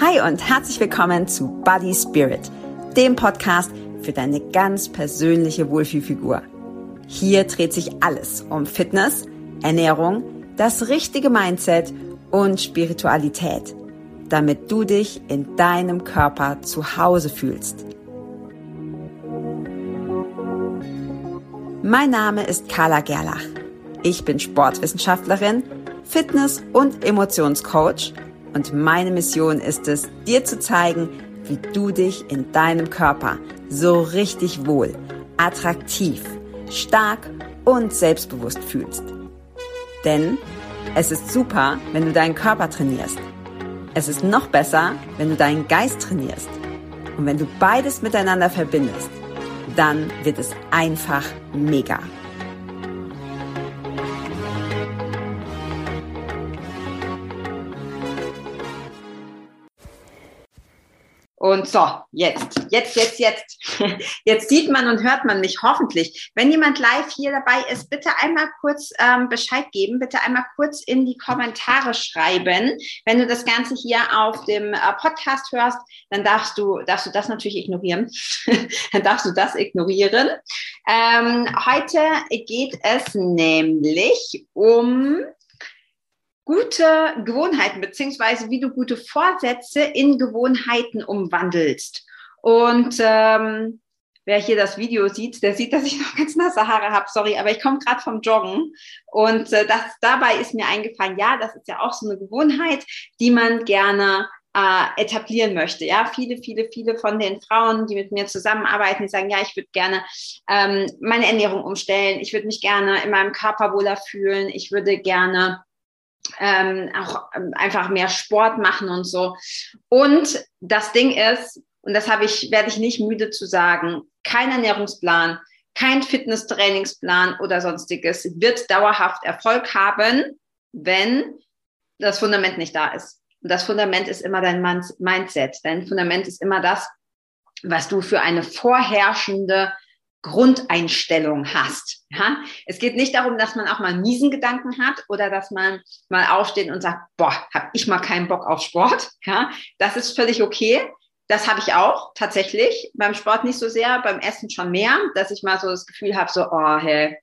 Hi und herzlich willkommen zu Body Spirit, dem Podcast für deine ganz persönliche Wohlfühlfigur. Hier dreht sich alles um Fitness, Ernährung, das richtige Mindset und Spiritualität, damit du dich in deinem Körper zu Hause fühlst. Mein Name ist Carla Gerlach. Ich bin Sportwissenschaftlerin, Fitness- und Emotionscoach und meine Mission ist es, dir zu zeigen, wie du dich in deinem Körper so richtig wohl, attraktiv, stark und selbstbewusst fühlst. Denn es ist super, wenn du deinen Körper trainierst. Es ist noch besser, wenn du deinen Geist trainierst. Und wenn du beides miteinander verbindest, dann wird es einfach mega. Und so, jetzt, jetzt, jetzt, jetzt. Jetzt sieht man und hört man mich hoffentlich. Wenn jemand live hier dabei ist, bitte einmal kurz ähm, Bescheid geben, bitte einmal kurz in die Kommentare schreiben. Wenn du das Ganze hier auf dem äh, Podcast hörst, dann darfst du, darfst du das natürlich ignorieren. dann darfst du das ignorieren. Ähm, heute geht es nämlich um gute Gewohnheiten, beziehungsweise wie du gute Vorsätze in Gewohnheiten umwandelst. Und ähm, wer hier das Video sieht, der sieht, dass ich noch ganz nasse Haare habe. Sorry, aber ich komme gerade vom Joggen. Und äh, das, dabei ist mir eingefallen, ja, das ist ja auch so eine Gewohnheit, die man gerne äh, etablieren möchte. Ja, viele, viele, viele von den Frauen, die mit mir zusammenarbeiten, sagen, ja, ich würde gerne ähm, meine Ernährung umstellen, ich würde mich gerne in meinem Körper wohler fühlen, ich würde gerne ähm, auch ähm, einfach mehr Sport machen und so. Und das Ding ist, und das habe ich, werde ich nicht müde zu sagen, kein Ernährungsplan, kein Fitnesstrainingsplan oder sonstiges wird dauerhaft Erfolg haben, wenn das Fundament nicht da ist. Und das Fundament ist immer dein Mindset. Dein Fundament ist immer das, was du für eine vorherrschende Grundeinstellung hast. Ja? Es geht nicht darum, dass man auch mal einen miesen Gedanken hat oder dass man mal aufsteht und sagt, boah, habe ich mal keinen Bock auf Sport. Ja? Das ist völlig okay. Das habe ich auch tatsächlich. Beim Sport nicht so sehr, beim Essen schon mehr, dass ich mal so das Gefühl habe, so, oh, hey,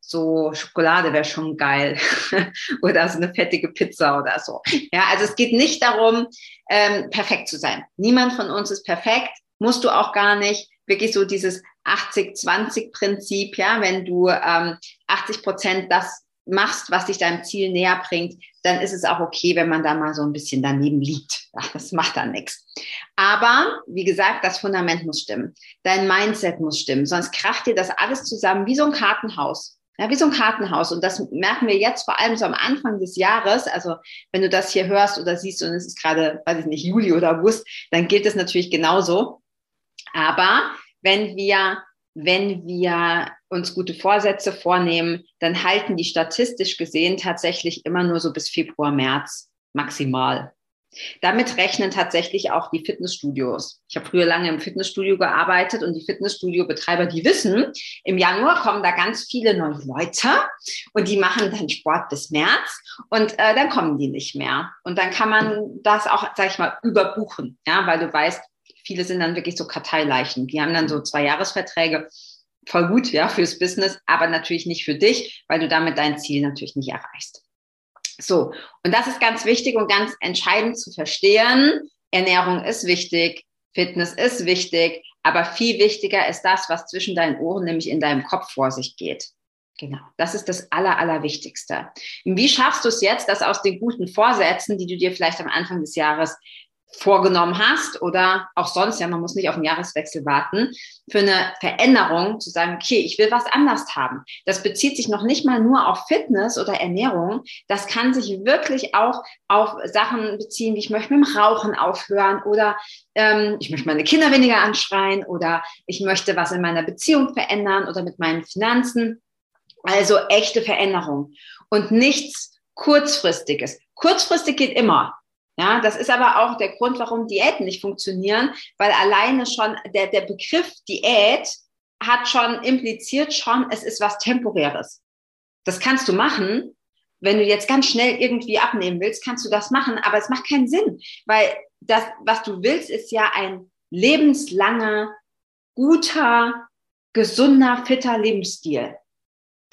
so Schokolade wäre schon geil oder so eine fettige Pizza oder so. Ja, also es geht nicht darum, ähm, perfekt zu sein. Niemand von uns ist perfekt, musst du auch gar nicht. Wirklich so dieses 80-20-Prinzip, ja, wenn du ähm, 80 Prozent das machst, was dich deinem Ziel näher bringt, dann ist es auch okay, wenn man da mal so ein bisschen daneben liegt. Ach, das macht dann nichts. Aber wie gesagt, das Fundament muss stimmen. Dein Mindset muss stimmen, sonst kracht dir das alles zusammen wie so ein Kartenhaus. Ja, wie so ein Kartenhaus. Und das merken wir jetzt vor allem so am Anfang des Jahres. Also wenn du das hier hörst oder siehst und es ist gerade, weiß ich nicht, Juli oder August, dann gilt es natürlich genauso. Aber wenn wir, wenn wir uns gute Vorsätze vornehmen, dann halten die statistisch gesehen tatsächlich immer nur so bis Februar, März maximal. Damit rechnen tatsächlich auch die Fitnessstudios. Ich habe früher lange im Fitnessstudio gearbeitet und die Fitnessstudio-Betreiber, die wissen, im Januar kommen da ganz viele neue Leute und die machen dann Sport bis März und äh, dann kommen die nicht mehr. Und dann kann man das auch, sag ich mal, überbuchen, ja, weil du weißt, Viele sind dann wirklich so Karteileichen. Die haben dann so zwei Jahresverträge. Voll gut, ja, fürs Business, aber natürlich nicht für dich, weil du damit dein Ziel natürlich nicht erreichst. So. Und das ist ganz wichtig und ganz entscheidend zu verstehen. Ernährung ist wichtig. Fitness ist wichtig. Aber viel wichtiger ist das, was zwischen deinen Ohren, nämlich in deinem Kopf vor sich geht. Genau, das ist das Aller, Allerwichtigste. Wie schaffst du es jetzt, dass aus den guten Vorsätzen, die du dir vielleicht am Anfang des Jahres vorgenommen hast oder auch sonst, ja, man muss nicht auf den Jahreswechsel warten, für eine Veränderung zu sagen, okay, ich will was anders haben. Das bezieht sich noch nicht mal nur auf Fitness oder Ernährung. Das kann sich wirklich auch auf Sachen beziehen, wie ich möchte mit dem Rauchen aufhören oder ähm, ich möchte meine Kinder weniger anschreien oder ich möchte was in meiner Beziehung verändern oder mit meinen Finanzen. Also echte Veränderung und nichts kurzfristiges. Kurzfristig geht immer. Ja, das ist aber auch der Grund, warum Diäten nicht funktionieren, weil alleine schon der, der Begriff Diät hat schon impliziert schon, es ist was Temporäres. Das kannst du machen. Wenn du jetzt ganz schnell irgendwie abnehmen willst, kannst du das machen, aber es macht keinen Sinn, weil das, was du willst, ist ja ein lebenslanger, guter, gesunder, fitter Lebensstil.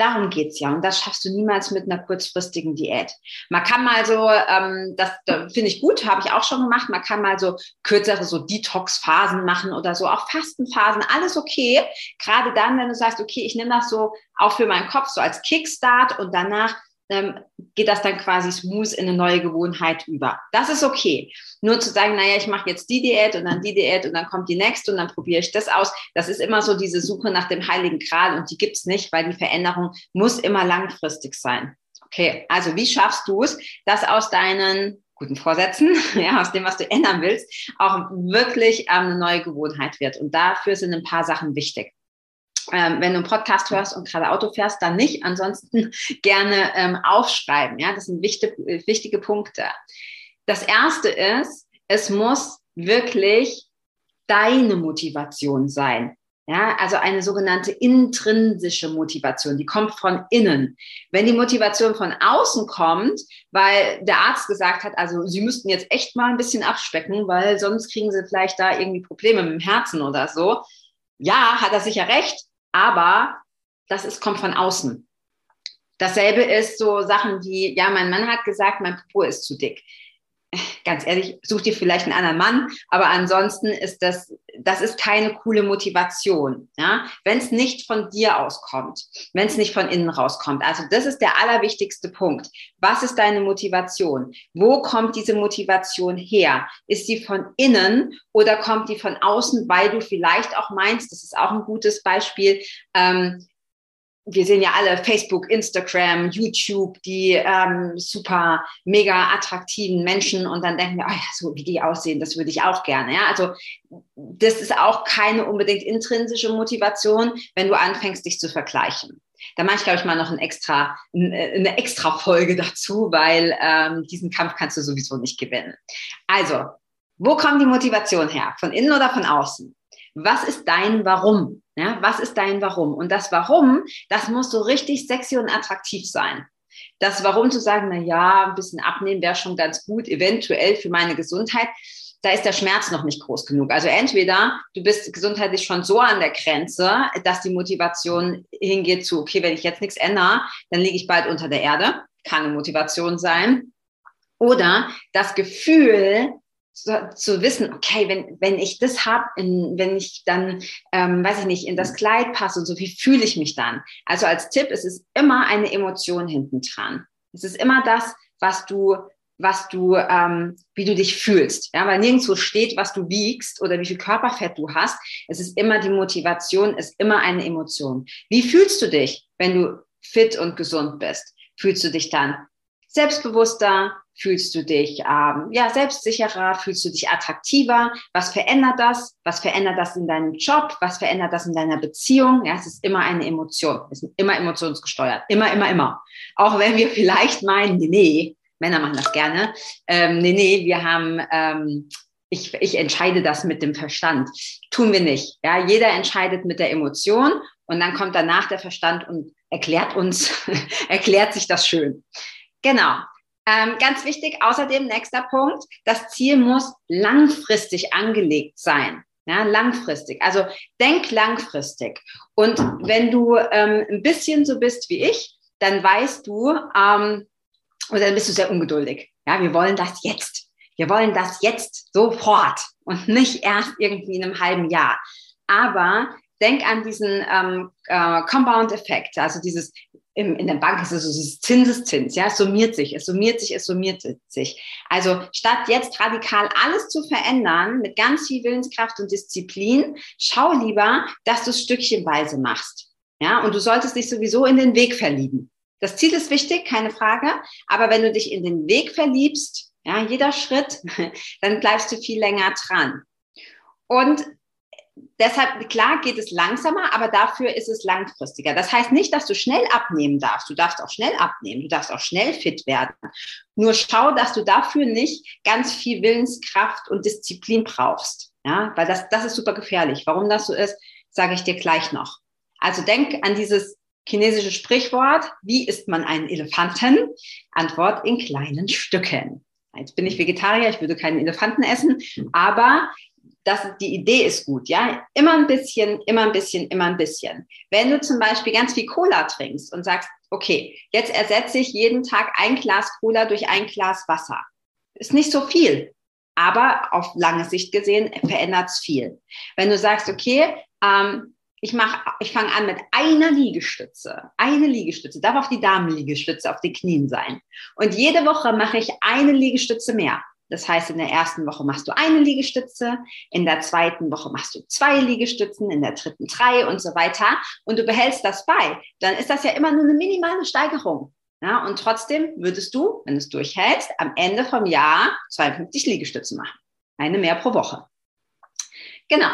Darum geht's ja. Und das schaffst du niemals mit einer kurzfristigen Diät. Man kann mal so, ähm, das, das finde ich gut, habe ich auch schon gemacht, man kann mal so kürzere so Detox-Phasen machen oder so, auch Fastenphasen, alles okay. Gerade dann, wenn du sagst, okay, ich nehme das so auch für meinen Kopf so als Kickstart und danach ähm, geht das dann quasi smooth in eine neue Gewohnheit über. Das ist okay. Nur zu sagen, naja, ich mache jetzt die Diät und dann die Diät und dann kommt die nächste und dann probiere ich das aus. Das ist immer so diese Suche nach dem heiligen Gral und die gibt's nicht, weil die Veränderung muss immer langfristig sein. Okay, also wie schaffst du es, dass aus deinen guten Vorsätzen, ja, aus dem, was du ändern willst, auch wirklich ähm, eine neue Gewohnheit wird. Und dafür sind ein paar Sachen wichtig ähm, wenn du einen Podcast hörst und gerade Auto fährst, dann nicht. Ansonsten gerne ähm, aufschreiben. Ja, das sind wichtige, wichtige Punkte. Das erste ist, es muss wirklich deine Motivation sein. Ja, also eine sogenannte intrinsische Motivation, die kommt von innen. Wenn die Motivation von außen kommt, weil der Arzt gesagt hat, also Sie müssten jetzt echt mal ein bisschen abspecken, weil sonst kriegen Sie vielleicht da irgendwie Probleme mit dem Herzen oder so. Ja, hat er sicher recht, aber das ist, kommt von außen. Dasselbe ist so Sachen wie, ja, mein Mann hat gesagt, mein Popo ist zu dick. Ganz ehrlich, such dir vielleicht einen anderen Mann, aber ansonsten ist das, das ist keine coole Motivation, ja, wenn es nicht von dir auskommt, wenn es nicht von innen rauskommt. Also das ist der allerwichtigste Punkt. Was ist deine Motivation? Wo kommt diese Motivation her? Ist sie von innen oder kommt die von außen, weil du vielleicht auch meinst, das ist auch ein gutes Beispiel, ähm, wir sehen ja alle Facebook, Instagram, YouTube, die ähm, super, mega attraktiven Menschen und dann denken wir, oh ja, so wie die aussehen, das würde ich auch gerne. Ja, also das ist auch keine unbedingt intrinsische Motivation, wenn du anfängst, dich zu vergleichen. Da mache ich, glaube ich, mal noch ein extra, eine extra Folge dazu, weil ähm, diesen Kampf kannst du sowieso nicht gewinnen. Also, wo kommt die Motivation her? Von innen oder von außen? Was ist dein Warum? Ja, was ist dein Warum? Und das Warum, das muss so richtig sexy und attraktiv sein. Das Warum zu sagen, na ja, ein bisschen abnehmen wäre schon ganz gut, eventuell für meine Gesundheit. Da ist der Schmerz noch nicht groß genug. Also entweder du bist gesundheitlich schon so an der Grenze, dass die Motivation hingeht zu, okay, wenn ich jetzt nichts ändere, dann liege ich bald unter der Erde. Kann eine Motivation sein. Oder das Gefühl, zu, zu wissen, okay, wenn, wenn ich das habe, wenn ich dann, ähm, weiß ich nicht, in das Kleid passe und so, wie fühle ich mich dann? Also als Tipp, es ist immer eine Emotion hinten dran. Es ist immer das, was du was du, ähm, wie du dich fühlst. Ja, weil nirgendwo steht, was du wiegst oder wie viel Körperfett du hast. Es ist immer die Motivation, ist immer eine Emotion. Wie fühlst du dich, wenn du fit und gesund bist? Fühlst du dich dann selbstbewusster, fühlst du dich ähm, ja selbstsicherer, fühlst du dich attraktiver. Was verändert das? Was verändert das in deinem Job? Was verändert das in deiner Beziehung? Ja, es ist immer eine Emotion. Es ist immer emotionsgesteuert. Immer, immer, immer. Auch wenn wir vielleicht meinen, nee, nee, Männer machen das gerne. Ähm, nee, nee, wir haben ähm, ich, ich entscheide das mit dem Verstand. Tun wir nicht. Ja, jeder entscheidet mit der Emotion und dann kommt danach der Verstand und erklärt uns, erklärt sich das schön. Genau. Ähm, ganz wichtig, außerdem nächster Punkt, das Ziel muss langfristig angelegt sein. Ja, langfristig. Also denk langfristig. Und wenn du ähm, ein bisschen so bist wie ich, dann weißt du, ähm, oder dann bist du sehr ungeduldig. Ja, wir wollen das jetzt. Wir wollen das jetzt sofort und nicht erst irgendwie in einem halben Jahr. Aber denk an diesen ähm, äh, Compound-Effekt, also dieses im, in der Bank ist es so dieses Zinseszins, ja, es summiert sich, es summiert sich, es summiert sich. Also statt jetzt radikal alles zu verändern mit ganz viel Willenskraft und Disziplin, schau lieber, dass du es stückchenweise machst. Ja, und du solltest dich sowieso in den Weg verlieben. Das Ziel ist wichtig, keine Frage, aber wenn du dich in den Weg verliebst, ja, jeder Schritt, dann bleibst du viel länger dran. Und deshalb, klar geht es langsamer, aber dafür ist es langfristiger. Das heißt nicht, dass du schnell abnehmen darfst. Du darfst auch schnell abnehmen. Du darfst auch schnell fit werden. Nur schau, dass du dafür nicht ganz viel Willenskraft und Disziplin brauchst. Ja, weil das, das ist super gefährlich. Warum das so ist, sage ich dir gleich noch. Also denk an dieses chinesische Sprichwort. Wie isst man einen Elefanten? Antwort in kleinen Stücken. Jetzt bin ich Vegetarier, ich würde keinen Elefanten essen, aber das, die Idee ist gut, ja. Immer ein bisschen, immer ein bisschen, immer ein bisschen. Wenn du zum Beispiel ganz viel Cola trinkst und sagst, okay, jetzt ersetze ich jeden Tag ein Glas Cola durch ein Glas Wasser. Ist nicht so viel, aber auf lange Sicht gesehen verändert es viel. Wenn du sagst, okay, ähm, ich mache, ich fange an mit einer Liegestütze, eine Liegestütze, darf auch die Damenliegestütze auf den Knien sein. Und jede Woche mache ich eine Liegestütze mehr. Das heißt, in der ersten Woche machst du eine Liegestütze, in der zweiten Woche machst du zwei Liegestützen, in der dritten drei und so weiter. Und du behältst das bei. Dann ist das ja immer nur eine minimale Steigerung. Ja, und trotzdem würdest du, wenn du es durchhältst, am Ende vom Jahr 52 Liegestütze machen. Eine mehr pro Woche. Genau.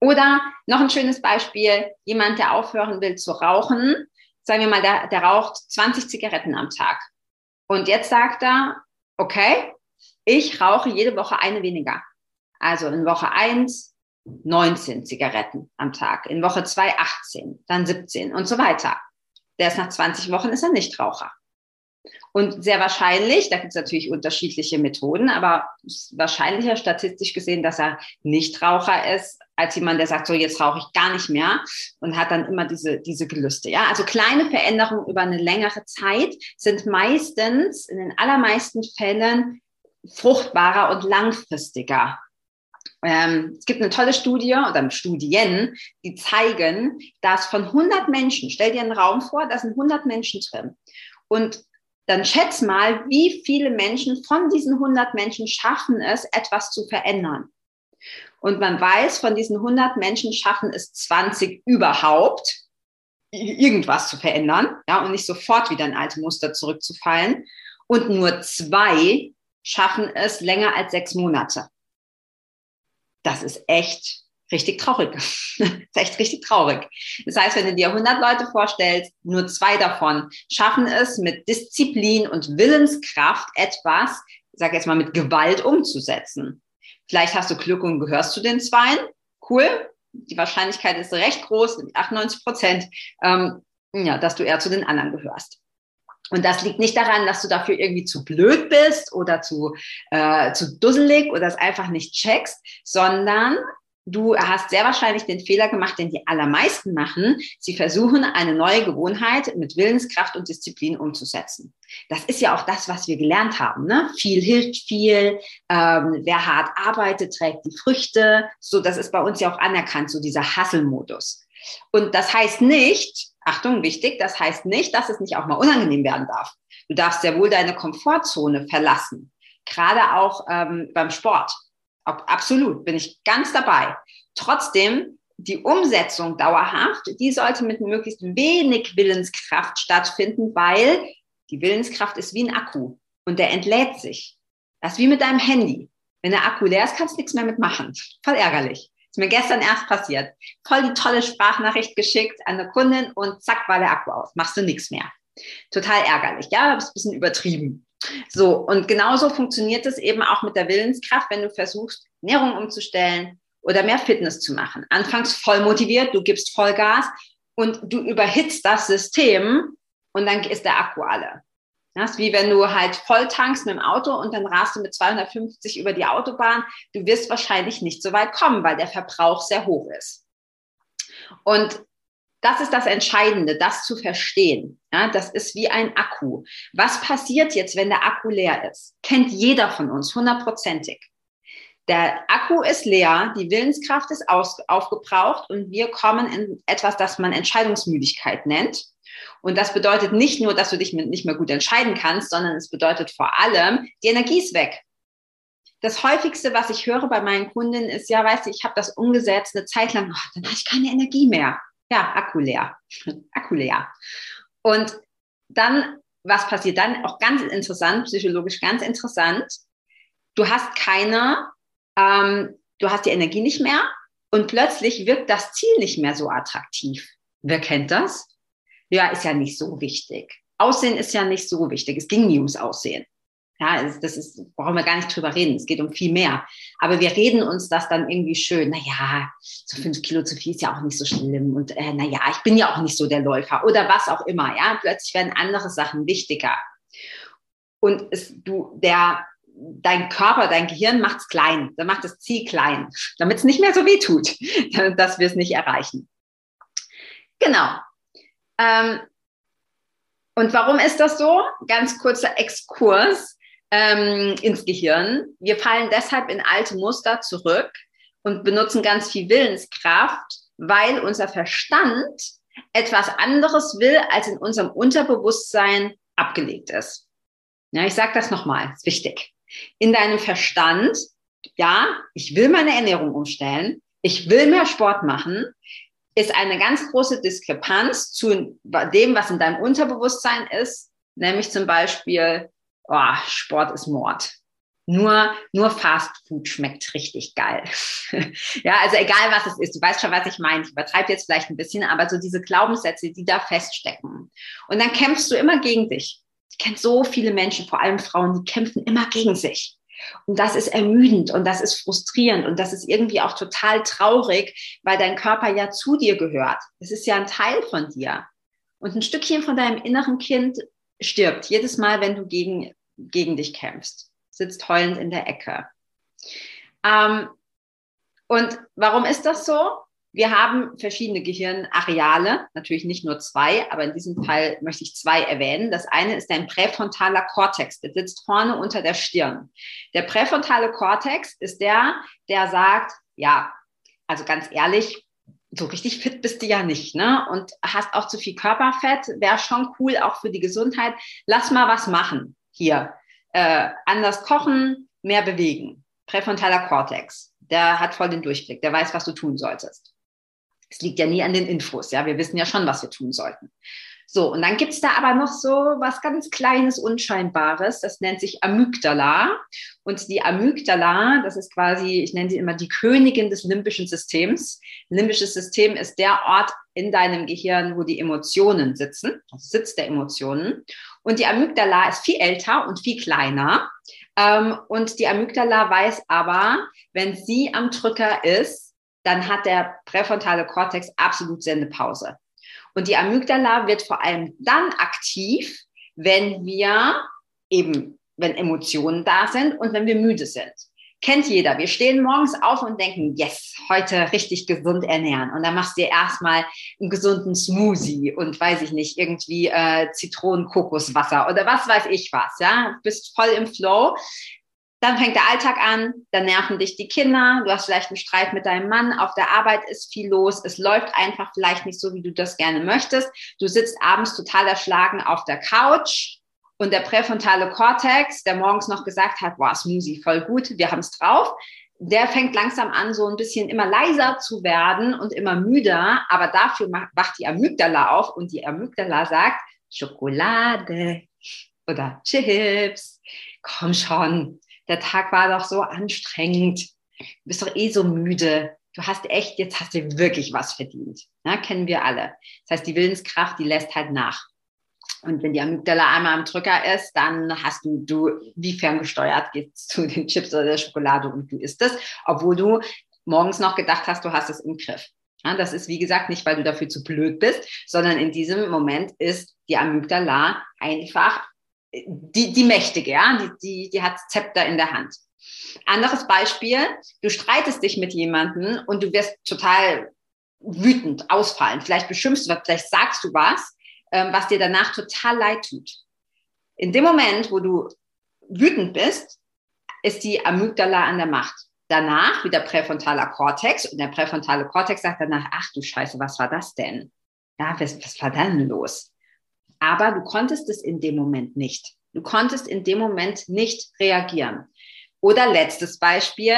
Oder noch ein schönes Beispiel, jemand, der aufhören will zu rauchen, sagen wir mal, der, der raucht 20 Zigaretten am Tag. Und jetzt sagt er, okay, ich rauche jede Woche eine weniger. Also in Woche eins 19 Zigaretten am Tag, in Woche zwei 18, dann 17 und so weiter. Der ist nach 20 Wochen ist er Nichtraucher. Und sehr wahrscheinlich, da gibt es natürlich unterschiedliche Methoden, aber wahrscheinlicher statistisch gesehen, dass er Nichtraucher ist, als jemand, der sagt, so jetzt rauche ich gar nicht mehr und hat dann immer diese, diese Gelüste. Ja, also kleine Veränderungen über eine längere Zeit sind meistens, in den allermeisten Fällen, fruchtbarer und langfristiger. Ähm, es gibt eine tolle Studie oder Studien, die zeigen, dass von 100 Menschen, stell dir einen Raum vor, da sind 100 Menschen drin. Und dann schätz mal, wie viele Menschen von diesen 100 Menschen schaffen es, etwas zu verändern. Und man weiß, von diesen 100 Menschen schaffen es 20 überhaupt, irgendwas zu verändern, ja, und nicht sofort wieder in alte Muster zurückzufallen. Und nur zwei schaffen es länger als sechs Monate. Das ist echt richtig traurig. das ist echt richtig traurig. Das heißt, wenn du dir 100 Leute vorstellst, nur zwei davon schaffen es mit Disziplin und Willenskraft etwas, ich sage jetzt mal mit Gewalt umzusetzen. Vielleicht hast du Glück und gehörst zu den Zweien. Cool. Die Wahrscheinlichkeit ist recht groß, 98 Prozent, ähm, ja, dass du eher zu den anderen gehörst. Und das liegt nicht daran, dass du dafür irgendwie zu blöd bist oder zu, äh, zu dusselig oder es einfach nicht checkst, sondern du hast sehr wahrscheinlich den Fehler gemacht, den die allermeisten machen. Sie versuchen, eine neue Gewohnheit mit Willenskraft und Disziplin umzusetzen. Das ist ja auch das, was wir gelernt haben. Ne? Viel hilft viel. Ähm, wer hart arbeitet, trägt die Früchte. So, das ist bei uns ja auch anerkannt, so dieser Hustle-Modus. Und das heißt nicht, Achtung, wichtig, das heißt nicht, dass es nicht auch mal unangenehm werden darf. Du darfst sehr wohl deine Komfortzone verlassen. Gerade auch ähm, beim Sport. Absolut, bin ich ganz dabei. Trotzdem, die Umsetzung dauerhaft, die sollte mit möglichst wenig Willenskraft stattfinden, weil die Willenskraft ist wie ein Akku und der entlädt sich. Das ist wie mit deinem Handy. Wenn der Akku leer ist, kannst du nichts mehr mitmachen. Voll ärgerlich. Ist mir gestern erst passiert. Voll die tolle Sprachnachricht geschickt an eine Kundin und zack war der Akku aus. Machst du nichts mehr. Total ärgerlich. Ja, das ist ein bisschen übertrieben. So, und genauso funktioniert es eben auch mit der Willenskraft, wenn du versuchst, Ernährung umzustellen oder mehr Fitness zu machen. Anfangs voll motiviert, du gibst Vollgas und du überhitzt das System und dann ist der Akku alle. Das ist wie wenn du halt voll tankst mit dem Auto und dann rast du mit 250 über die Autobahn. Du wirst wahrscheinlich nicht so weit kommen, weil der Verbrauch sehr hoch ist. Und das ist das Entscheidende, das zu verstehen. Ja, das ist wie ein Akku. Was passiert jetzt, wenn der Akku leer ist? Kennt jeder von uns hundertprozentig. Der Akku ist leer, die Willenskraft ist aus, aufgebraucht und wir kommen in etwas, das man Entscheidungsmüdigkeit nennt. Und das bedeutet nicht nur, dass du dich nicht mehr gut entscheiden kannst, sondern es bedeutet vor allem, die Energie ist weg. Das häufigste, was ich höre bei meinen Kundinnen, ist, ja, weißt du, ich habe das umgesetzt eine Zeit lang, oh, dann habe ich keine Energie mehr ja, Akku leer. Akku leer. Und dann, was passiert dann? Auch ganz interessant, psychologisch ganz interessant. Du hast keine, ähm, du hast die Energie nicht mehr und plötzlich wirkt das Ziel nicht mehr so attraktiv. Wer kennt das? Ja, ist ja nicht so wichtig. Aussehen ist ja nicht so wichtig. Es ging nie ums Aussehen. Ja, das ist, brauchen wir gar nicht drüber reden. Es geht um viel mehr. Aber wir reden uns das dann irgendwie schön. Naja, so fünf Kilo zu viel ist ja auch nicht so schlimm. Und äh, naja, ich bin ja auch nicht so der Läufer oder was auch immer. Ja, plötzlich werden andere Sachen wichtiger. Und es, du, der, dein Körper, dein Gehirn macht es klein, dann macht das Ziel klein, damit es nicht mehr so weh tut, dass wir es nicht erreichen. Genau. Ähm, und warum ist das so? Ganz kurzer Exkurs ähm, ins Gehirn. Wir fallen deshalb in alte Muster zurück und benutzen ganz viel Willenskraft, weil unser Verstand etwas anderes will, als in unserem Unterbewusstsein abgelegt ist. Ja, ich sage das nochmal, ist wichtig. In deinem Verstand, ja, ich will meine Ernährung umstellen, ich will mehr Sport machen, ist eine ganz große Diskrepanz zu dem, was in deinem Unterbewusstsein ist, nämlich zum Beispiel, oh, Sport ist Mord. Nur, nur Fast Food schmeckt richtig geil. ja, also egal was es ist, du weißt schon, was ich meine. Ich übertreibe jetzt vielleicht ein bisschen, aber so diese Glaubenssätze, die da feststecken. Und dann kämpfst du immer gegen dich. Ich kenne so viele Menschen, vor allem Frauen, die kämpfen immer gegen sich. Und das ist ermüdend und das ist frustrierend und das ist irgendwie auch total traurig, weil dein Körper ja zu dir gehört. Es ist ja ein Teil von dir. Und ein Stückchen von deinem inneren Kind stirbt jedes Mal, wenn du gegen, gegen dich kämpfst, sitzt heulend in der Ecke. Ähm, und warum ist das so? Wir haben verschiedene Gehirnareale, natürlich nicht nur zwei, aber in diesem Fall möchte ich zwei erwähnen. Das eine ist ein präfrontaler Kortex, der sitzt vorne unter der Stirn. Der präfrontale Kortex ist der, der sagt, ja, also ganz ehrlich, so richtig fit bist du ja nicht, ne? Und hast auch zu viel Körperfett, wäre schon cool, auch für die Gesundheit. Lass mal was machen hier. Äh, anders kochen, mehr bewegen. Präfrontaler Kortex, der hat voll den Durchblick, der weiß, was du tun solltest. Es liegt ja nie an den Infos, ja. Wir wissen ja schon, was wir tun sollten. So, und dann gibt's da aber noch so was ganz Kleines, Unscheinbares, das nennt sich Amygdala. Und die Amygdala, das ist quasi, ich nenne sie immer die Königin des limbischen Systems. Limbisches System ist der Ort in deinem Gehirn, wo die Emotionen sitzen, also Sitz der Emotionen. Und die Amygdala ist viel älter und viel kleiner. Ähm, und die Amygdala weiß aber, wenn sie am Drücker ist, dann hat der präfrontale Kortex absolut Sendepause. Und die Amygdala wird vor allem dann aktiv, wenn wir eben, wenn Emotionen da sind und wenn wir müde sind. Kennt jeder. Wir stehen morgens auf und denken, yes, heute richtig gesund ernähren. Und dann machst du dir erstmal einen gesunden Smoothie und weiß ich nicht, irgendwie äh, Zitronen-Kokoswasser oder was weiß ich was. Ja, bist voll im Flow. Dann fängt der Alltag an, dann nerven dich die Kinder, du hast vielleicht einen Streit mit deinem Mann, auf der Arbeit ist viel los, es läuft einfach vielleicht nicht so, wie du das gerne möchtest. Du sitzt abends total erschlagen auf der Couch und der präfrontale Kortex, der morgens noch gesagt hat, boah, Smoothie, voll gut, wir haben es drauf, der fängt langsam an, so ein bisschen immer leiser zu werden und immer müder, aber dafür wacht die Amygdala auf und die Amygdala sagt, Schokolade oder Chips, komm schon, der Tag war doch so anstrengend, du bist doch eh so müde, du hast echt, jetzt hast du wirklich was verdient. Ja, kennen wir alle. Das heißt, die Willenskraft, die lässt halt nach. Und wenn die Amygdala einmal am Drücker ist, dann hast du, du wie ferngesteuert gehst zu den Chips oder der Schokolade und du isst es, obwohl du morgens noch gedacht hast, du hast es im Griff. Ja, das ist, wie gesagt, nicht, weil du dafür zu blöd bist, sondern in diesem Moment ist die Amygdala einfach die, die Mächtige, ja, die, die, die hat Zepter in der Hand. Anderes Beispiel, du streitest dich mit jemandem und du wirst total wütend ausfallen. Vielleicht beschimpfst du was, vielleicht sagst du was, ähm, was dir danach total leid tut. In dem Moment, wo du wütend bist, ist die Amygdala an der Macht. Danach wieder präfrontaler Kortex und der präfrontale Kortex sagt danach, ach du Scheiße, was war das denn? Ja, was, was war denn los? Aber du konntest es in dem Moment nicht. Du konntest in dem Moment nicht reagieren. Oder letztes Beispiel,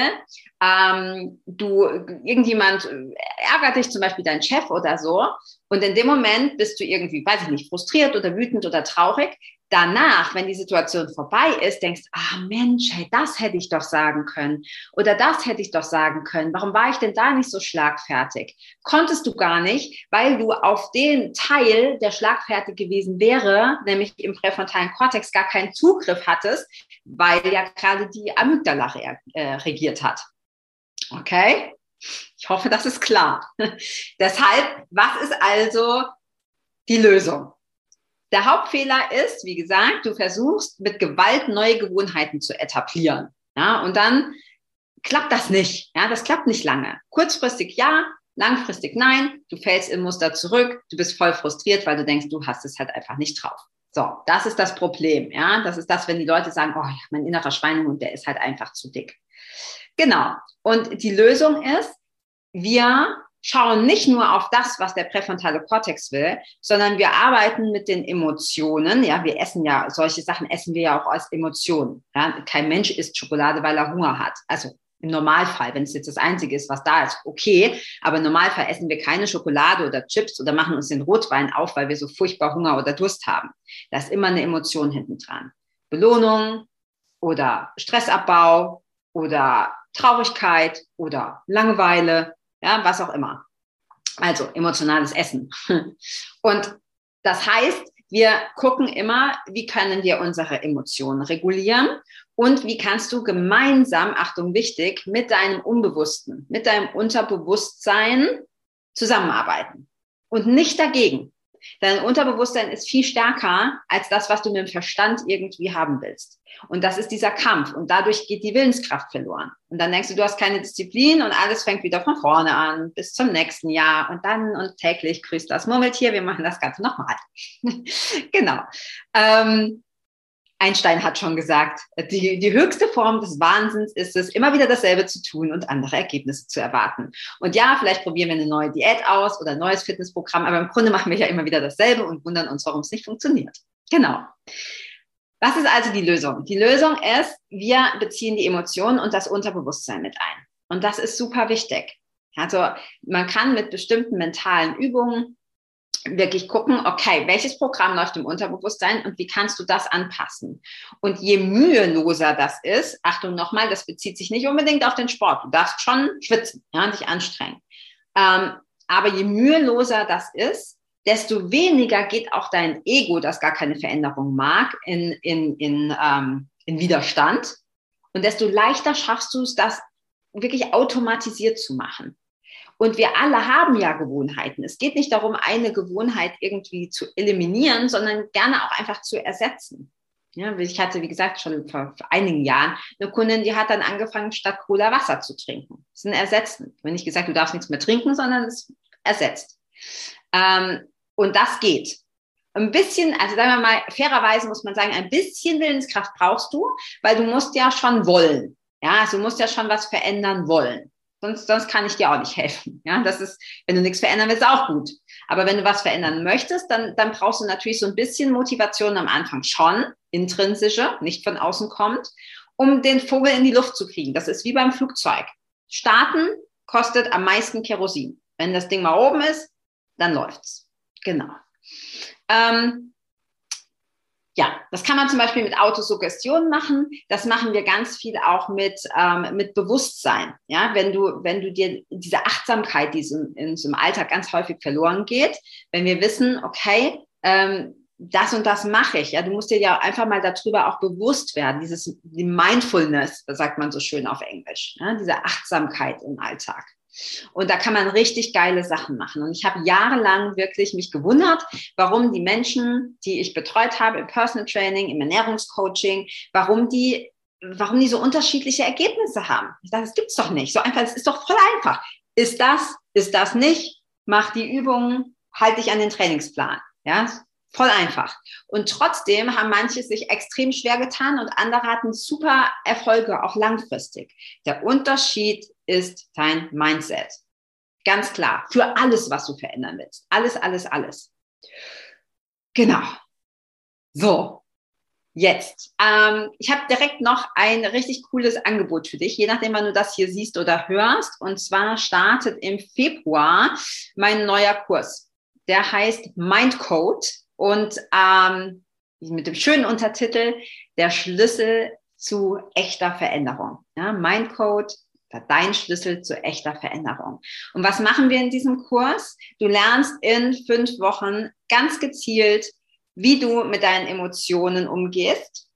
ähm, du, irgendjemand ärgert dich, zum Beispiel dein Chef oder so, und in dem Moment bist du irgendwie, weiß ich nicht, frustriert oder wütend oder traurig, danach, wenn die Situation vorbei ist, denkst, ah Mensch, hey, das hätte ich doch sagen können oder das hätte ich doch sagen können. Warum war ich denn da nicht so schlagfertig? Konntest du gar nicht, weil du auf den Teil, der schlagfertig gewesen wäre, nämlich im präfrontalen Kortex, gar keinen Zugriff hattest, weil ja gerade die Amygdala äh, regiert hat. Okay? Ich hoffe, das ist klar. Deshalb, was ist also die Lösung? Der Hauptfehler ist, wie gesagt, du versuchst mit Gewalt neue Gewohnheiten zu etablieren. Ja, und dann klappt das nicht. Ja, das klappt nicht lange. Kurzfristig ja, langfristig nein. Du fällst im Muster zurück. Du bist voll frustriert, weil du denkst, du hast es halt einfach nicht drauf. So, das ist das Problem. Ja, das ist das, wenn die Leute sagen, oh mein innerer Schweinehund, der ist halt einfach zu dick. Genau. Und die Lösung ist, wir schauen nicht nur auf das, was der präfrontale Kortex will, sondern wir arbeiten mit den Emotionen. Ja, wir essen ja, solche Sachen essen wir ja auch als Emotionen. Ja, kein Mensch isst Schokolade, weil er Hunger hat. Also im Normalfall, wenn es jetzt das Einzige ist, was da ist, okay. Aber im Normalfall essen wir keine Schokolade oder Chips oder machen uns den Rotwein auf, weil wir so furchtbar Hunger oder Durst haben. Da ist immer eine Emotion hinten dran. Belohnung oder Stressabbau oder Traurigkeit oder Langeweile, ja, was auch immer. Also emotionales Essen. Und das heißt, wir gucken immer, wie können wir unsere Emotionen regulieren und wie kannst du gemeinsam, Achtung wichtig, mit deinem Unbewussten, mit deinem Unterbewusstsein zusammenarbeiten und nicht dagegen. Dein Unterbewusstsein ist viel stärker als das, was du mit dem Verstand irgendwie haben willst. Und das ist dieser Kampf. Und dadurch geht die Willenskraft verloren. Und dann denkst du, du hast keine Disziplin und alles fängt wieder von vorne an bis zum nächsten Jahr. Und dann und täglich grüßt das Murmeltier. Wir machen das Ganze nochmal. genau. Ähm, Einstein hat schon gesagt, die, die höchste Form des Wahnsinns ist es, immer wieder dasselbe zu tun und andere Ergebnisse zu erwarten. Und ja, vielleicht probieren wir eine neue Diät aus oder ein neues Fitnessprogramm, aber im Grunde machen wir ja immer wieder dasselbe und wundern uns, warum es nicht funktioniert. Genau. Was ist also die Lösung? Die Lösung ist, wir beziehen die Emotionen und das Unterbewusstsein mit ein. Und das ist super wichtig. Also man kann mit bestimmten mentalen Übungen wirklich gucken, okay, welches Programm läuft im Unterbewusstsein und wie kannst du das anpassen? Und je müheloser das ist, Achtung nochmal, das bezieht sich nicht unbedingt auf den Sport. Du darfst schon schwitzen, ja, dich anstrengen. Ähm, aber je müheloser das ist, desto weniger geht auch dein Ego, das gar keine Veränderung mag, in, in, in, ähm, in Widerstand. Und desto leichter schaffst du es, das wirklich automatisiert zu machen. Und wir alle haben ja Gewohnheiten. Es geht nicht darum, eine Gewohnheit irgendwie zu eliminieren, sondern gerne auch einfach zu ersetzen. Ja, ich hatte, wie gesagt, schon vor, einigen Jahren eine Kundin, die hat dann angefangen, statt Cola Wasser zu trinken. Das ist ein Ersetzen. Ich habe nicht gesagt, du darfst nichts mehr trinken, sondern es ersetzt. Ähm, und das geht. Ein bisschen, also sagen wir mal, fairerweise muss man sagen, ein bisschen Willenskraft brauchst du, weil du musst ja schon wollen. Ja, also du musst ja schon was verändern wollen. Sonst, sonst kann ich dir auch nicht helfen. Ja, das ist, wenn du nichts verändern willst, auch gut. Aber wenn du was verändern möchtest, dann, dann brauchst du natürlich so ein bisschen Motivation am Anfang schon, intrinsische, nicht von außen kommt, um den Vogel in die Luft zu kriegen. Das ist wie beim Flugzeug. Starten kostet am meisten Kerosin. Wenn das Ding mal oben ist, dann läuft's. Genau. Ähm, ja, das kann man zum Beispiel mit Autosuggestion machen. Das machen wir ganz viel auch mit, ähm, mit Bewusstsein. Ja, wenn du, wenn du dir diese Achtsamkeit, die in so einem Alltag ganz häufig verloren geht, wenn wir wissen, okay, ähm, das und das mache ich. Ja, du musst dir ja einfach mal darüber auch bewusst werden. Dieses, die Mindfulness, sagt man so schön auf Englisch, ja, diese Achtsamkeit im Alltag. Und da kann man richtig geile Sachen machen. Und ich habe jahrelang wirklich mich gewundert, warum die Menschen, die ich betreut habe im Personal Training, im Ernährungscoaching, warum die, warum die so unterschiedliche Ergebnisse haben. Ich dachte, das gibt's doch nicht. So einfach, es ist doch voll einfach. Ist das, ist das nicht? Mach die Übungen, halt dich an den Trainingsplan. Ja, Voll einfach. Und trotzdem haben manche sich extrem schwer getan und andere hatten super Erfolge, auch langfristig. Der Unterschied ist dein Mindset. Ganz klar. Für alles, was du verändern willst. Alles, alles, alles. Genau. So. Jetzt. Ähm, ich habe direkt noch ein richtig cooles Angebot für dich, je nachdem, wann du das hier siehst oder hörst. Und zwar startet im Februar mein neuer Kurs. Der heißt Mindcode und ähm, mit dem schönen Untertitel Der Schlüssel zu echter Veränderung. Ja, Mindcode, dein Schlüssel zu echter Veränderung. Und was machen wir in diesem Kurs? Du lernst in fünf Wochen ganz gezielt, wie du mit deinen Emotionen umgehst.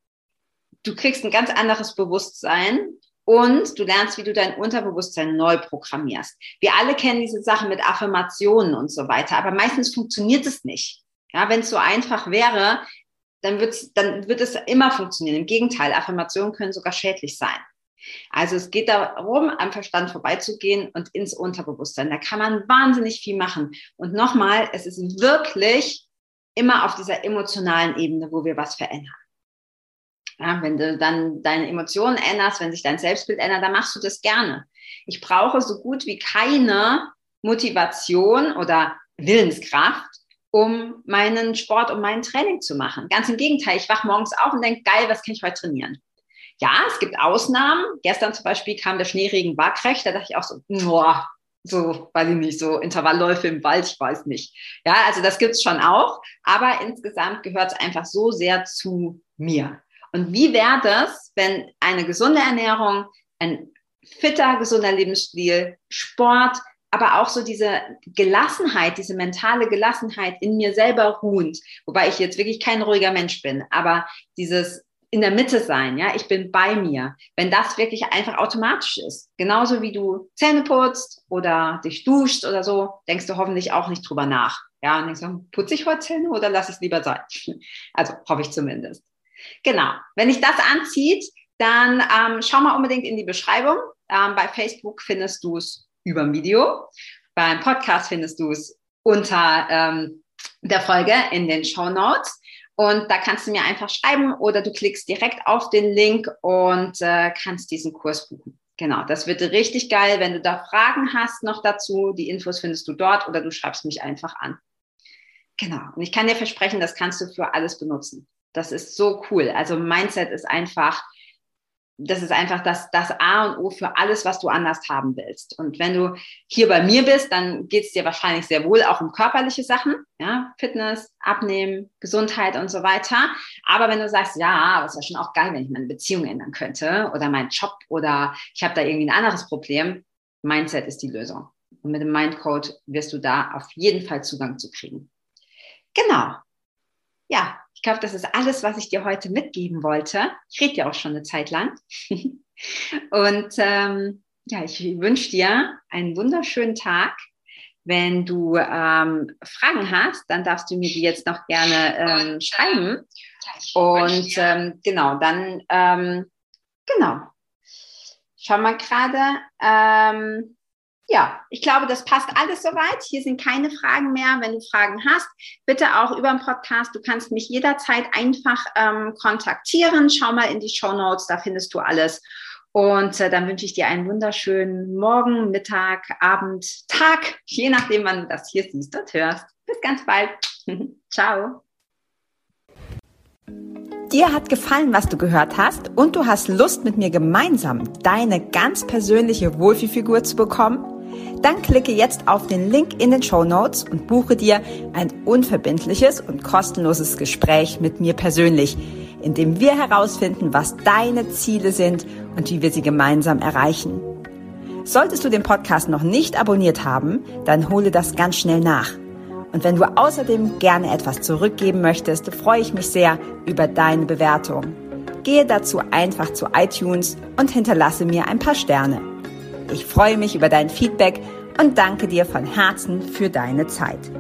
Du kriegst ein ganz anderes Bewusstsein und du lernst, wie du dein Unterbewusstsein neu programmierst. Wir alle kennen diese Sache mit Affirmationen und so weiter, aber meistens funktioniert es nicht. Ja, wenn es so einfach wäre, dann, wird's, dann wird es immer funktionieren. Im Gegenteil, Affirmationen können sogar schädlich sein. Also es geht darum, am Verstand vorbeizugehen und ins Unterbewusstsein. Da kann man wahnsinnig viel machen. Und nochmal, es ist wirklich immer auf dieser emotionalen Ebene, wo wir was verändern. Ja, wenn du dann deine Emotionen änderst, wenn sich dein Selbstbild ändert, dann machst du das gerne. Ich brauche so gut wie keine Motivation oder Willenskraft, um meinen Sport, um mein Training zu machen. Ganz im Gegenteil, ich wache morgens auf und denke, geil, was kann ich heute trainieren? Ja, es gibt Ausnahmen. Gestern zum Beispiel kam der Schneeregen waagrecht, da dachte ich auch so, boah, so, weiß ich nicht, so Intervallläufe im Wald, ich weiß nicht. Ja, also das gibt's schon auch, aber insgesamt gehört es einfach so sehr zu mir. Und wie wäre das, wenn eine gesunde Ernährung, ein fitter, gesunder Lebensstil, Sport, aber auch so diese Gelassenheit, diese mentale Gelassenheit in mir selber ruhend, wobei ich jetzt wirklich kein ruhiger Mensch bin, aber dieses in der Mitte sein, ja, ich bin bei mir. Wenn das wirklich einfach automatisch ist, genauso wie du Zähne putzt oder dich duscht oder so, denkst du hoffentlich auch nicht drüber nach. Ja, und denkst du, putze ich heute Zähne oder lass es lieber sein? Also hoffe ich zumindest. Genau. Wenn dich das anzieht, dann ähm, schau mal unbedingt in die Beschreibung. Ähm, bei Facebook findest du es über ein Video. Beim Podcast findest du es unter ähm, der Folge in den Show Notes. Und da kannst du mir einfach schreiben oder du klickst direkt auf den Link und äh, kannst diesen Kurs buchen. Genau, das wird richtig geil. Wenn du da Fragen hast noch dazu, die Infos findest du dort oder du schreibst mich einfach an. Genau. Und ich kann dir versprechen, das kannst du für alles benutzen. Das ist so cool. Also Mindset ist einfach das ist einfach das, das A und O für alles, was du anders haben willst. Und wenn du hier bei mir bist, dann geht es dir wahrscheinlich sehr wohl auch um körperliche Sachen, ja, Fitness, Abnehmen, Gesundheit und so weiter. Aber wenn du sagst, ja, das wäre schon auch geil, wenn ich meine Beziehung ändern könnte oder meinen Job oder ich habe da irgendwie ein anderes Problem, Mindset ist die Lösung. Und mit dem Mindcode wirst du da auf jeden Fall Zugang zu kriegen. Genau. Ja, glaube, das ist alles, was ich dir heute mitgeben wollte. Ich rede ja auch schon eine Zeit lang. Und ähm, ja, ich wünsche dir einen wunderschönen Tag. Wenn du ähm, Fragen hast, dann darfst du mir die jetzt noch gerne ähm, schreiben. Und ähm, genau, dann ähm, genau. Schau mal gerade. Ähm, ja, ich glaube, das passt alles soweit. Hier sind keine Fragen mehr. Wenn du Fragen hast, bitte auch über den Podcast. Du kannst mich jederzeit einfach ähm, kontaktieren. Schau mal in die Show Notes, da findest du alles. Und äh, dann wünsche ich dir einen wunderschönen Morgen, Mittag, Abend, Tag, je nachdem, wann du das hier siehst und hörst. Bis ganz bald. Ciao. Dir hat gefallen, was du gehört hast und du hast Lust, mit mir gemeinsam deine ganz persönliche Wohlfühlfigur zu bekommen? Dann klicke jetzt auf den Link in den Show Notes und buche dir ein unverbindliches und kostenloses Gespräch mit mir persönlich, in dem wir herausfinden, was deine Ziele sind und wie wir sie gemeinsam erreichen. Solltest du den Podcast noch nicht abonniert haben, dann hole das ganz schnell nach. Und wenn du außerdem gerne etwas zurückgeben möchtest, freue ich mich sehr über deine Bewertung. Gehe dazu einfach zu iTunes und hinterlasse mir ein paar Sterne. Ich freue mich über dein Feedback und danke dir von Herzen für deine Zeit.